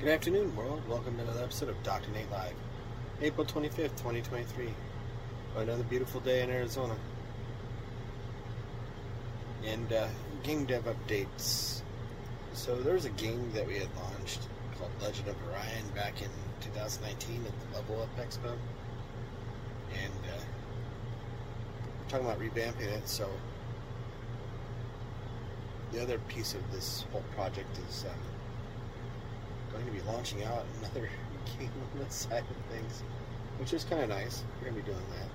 Good afternoon, world. Welcome to another episode of Dr. Nate Live. April 25th, 2023. Another beautiful day in Arizona. And uh, game dev updates. So there was a game that we had launched called Legend of Orion back in 2019 at the Level Up Expo. And uh, we're talking about revamping it, so the other piece of this whole project is to launching out another game on this side of things, which is kind of nice. We're going to be doing that.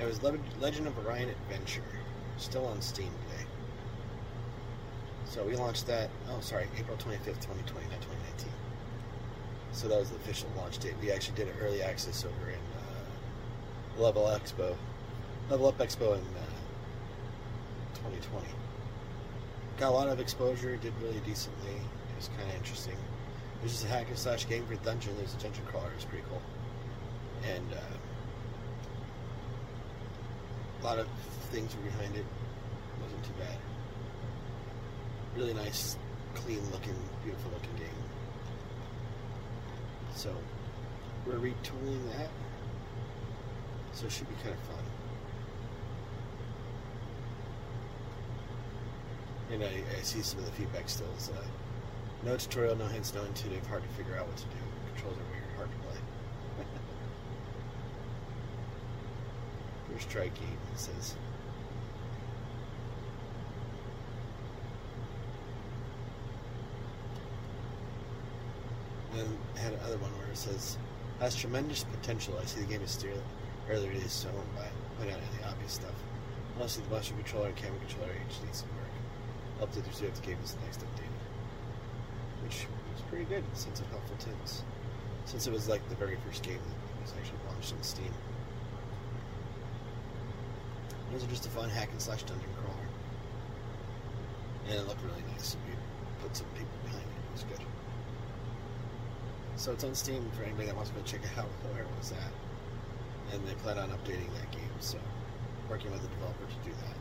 It was Legend of Orion Adventure, still on Steam today. So we launched that, oh, sorry, April 25th, 2020, not 2019. So that was the official launch date. We actually did an early access over in uh, Level Expo, Level Up Expo in uh, 2020. Got a lot of exposure, did really decently. It was kind of interesting. It was just a hack and slash game for dungeon. There's a dungeon crawler. It was pretty cool. And uh, a lot of things were behind it. wasn't too bad. Really nice, clean looking, beautiful looking game. So we're retooling that. So it should be kind of fun. And I, I see some of the feedback still is uh, no tutorial, no hints, no intuitive, hard to figure out what to do. Controls are weird, hard to play. Try game, it says. And had another one where it says, has tremendous potential. I see the game is still earlier days, so I won't buy it. Point out any obvious stuff. Honestly, the Master Controller and Camera Controller each needs some work. Update the the game is the next update. Which was pretty good, sense of helpful tips. Since it was like the very first game that was actually launched on Steam. Those are just a fun hack and slash dungeon crawler. And it looked really nice. We put some people behind it. It was good. So it's on Steam for anybody that wants to go check it out where it was at. And they plan on updating that game, so working with the developer to do that.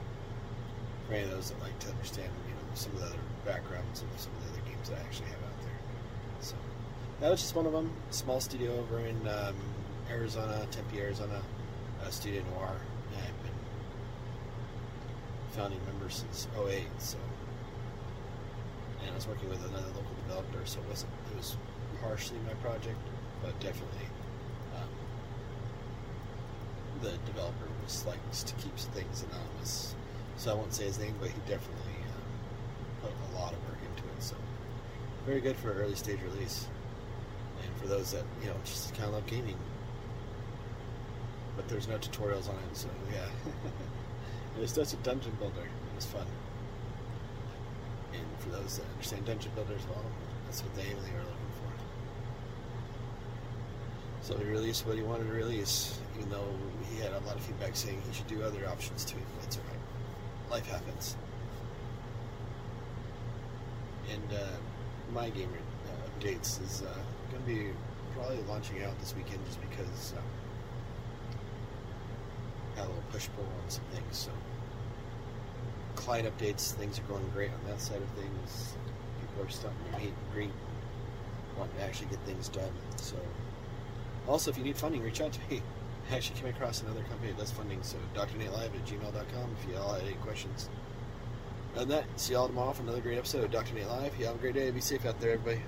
For any of those that like to understand, you know, some of the other backgrounds of some of the other games that I actually have out there. So that was just one of them. Small studio over in um, Arizona, Tempe, Arizona, uh, Studio Noir. I've been founding member since 08, so and I was working with another local developer, so it wasn't it was partially my project, but definitely um, the developer was likes to keep things anonymous. So I won't say his name, but he definitely lot of work into it. So very good for early stage release, and for those that you know just kind of love gaming. But there's no tutorials on it, so yeah. it was just a dungeon builder. It was fun. And for those that understand dungeon builders, well, that's what they really are looking for. So he released what he wanted to release, even though he had a lot of feedback saying he should do other options too. That's alright. Life happens. And uh, my game uh, updates is uh, going to be probably launching out this weekend just because uh, got a little push pull on some things. So client updates, things are going great on that side of things. People are starting to meet and greet, wanting to actually get things done. So also, if you need funding, reach out to me. I actually came across another company that does funding, so drnatelive at gmail.com if you all had any questions. Other than that, see y'all tomorrow for another great episode of Dr. Nate Live. You have a great day. Be safe out there, everybody.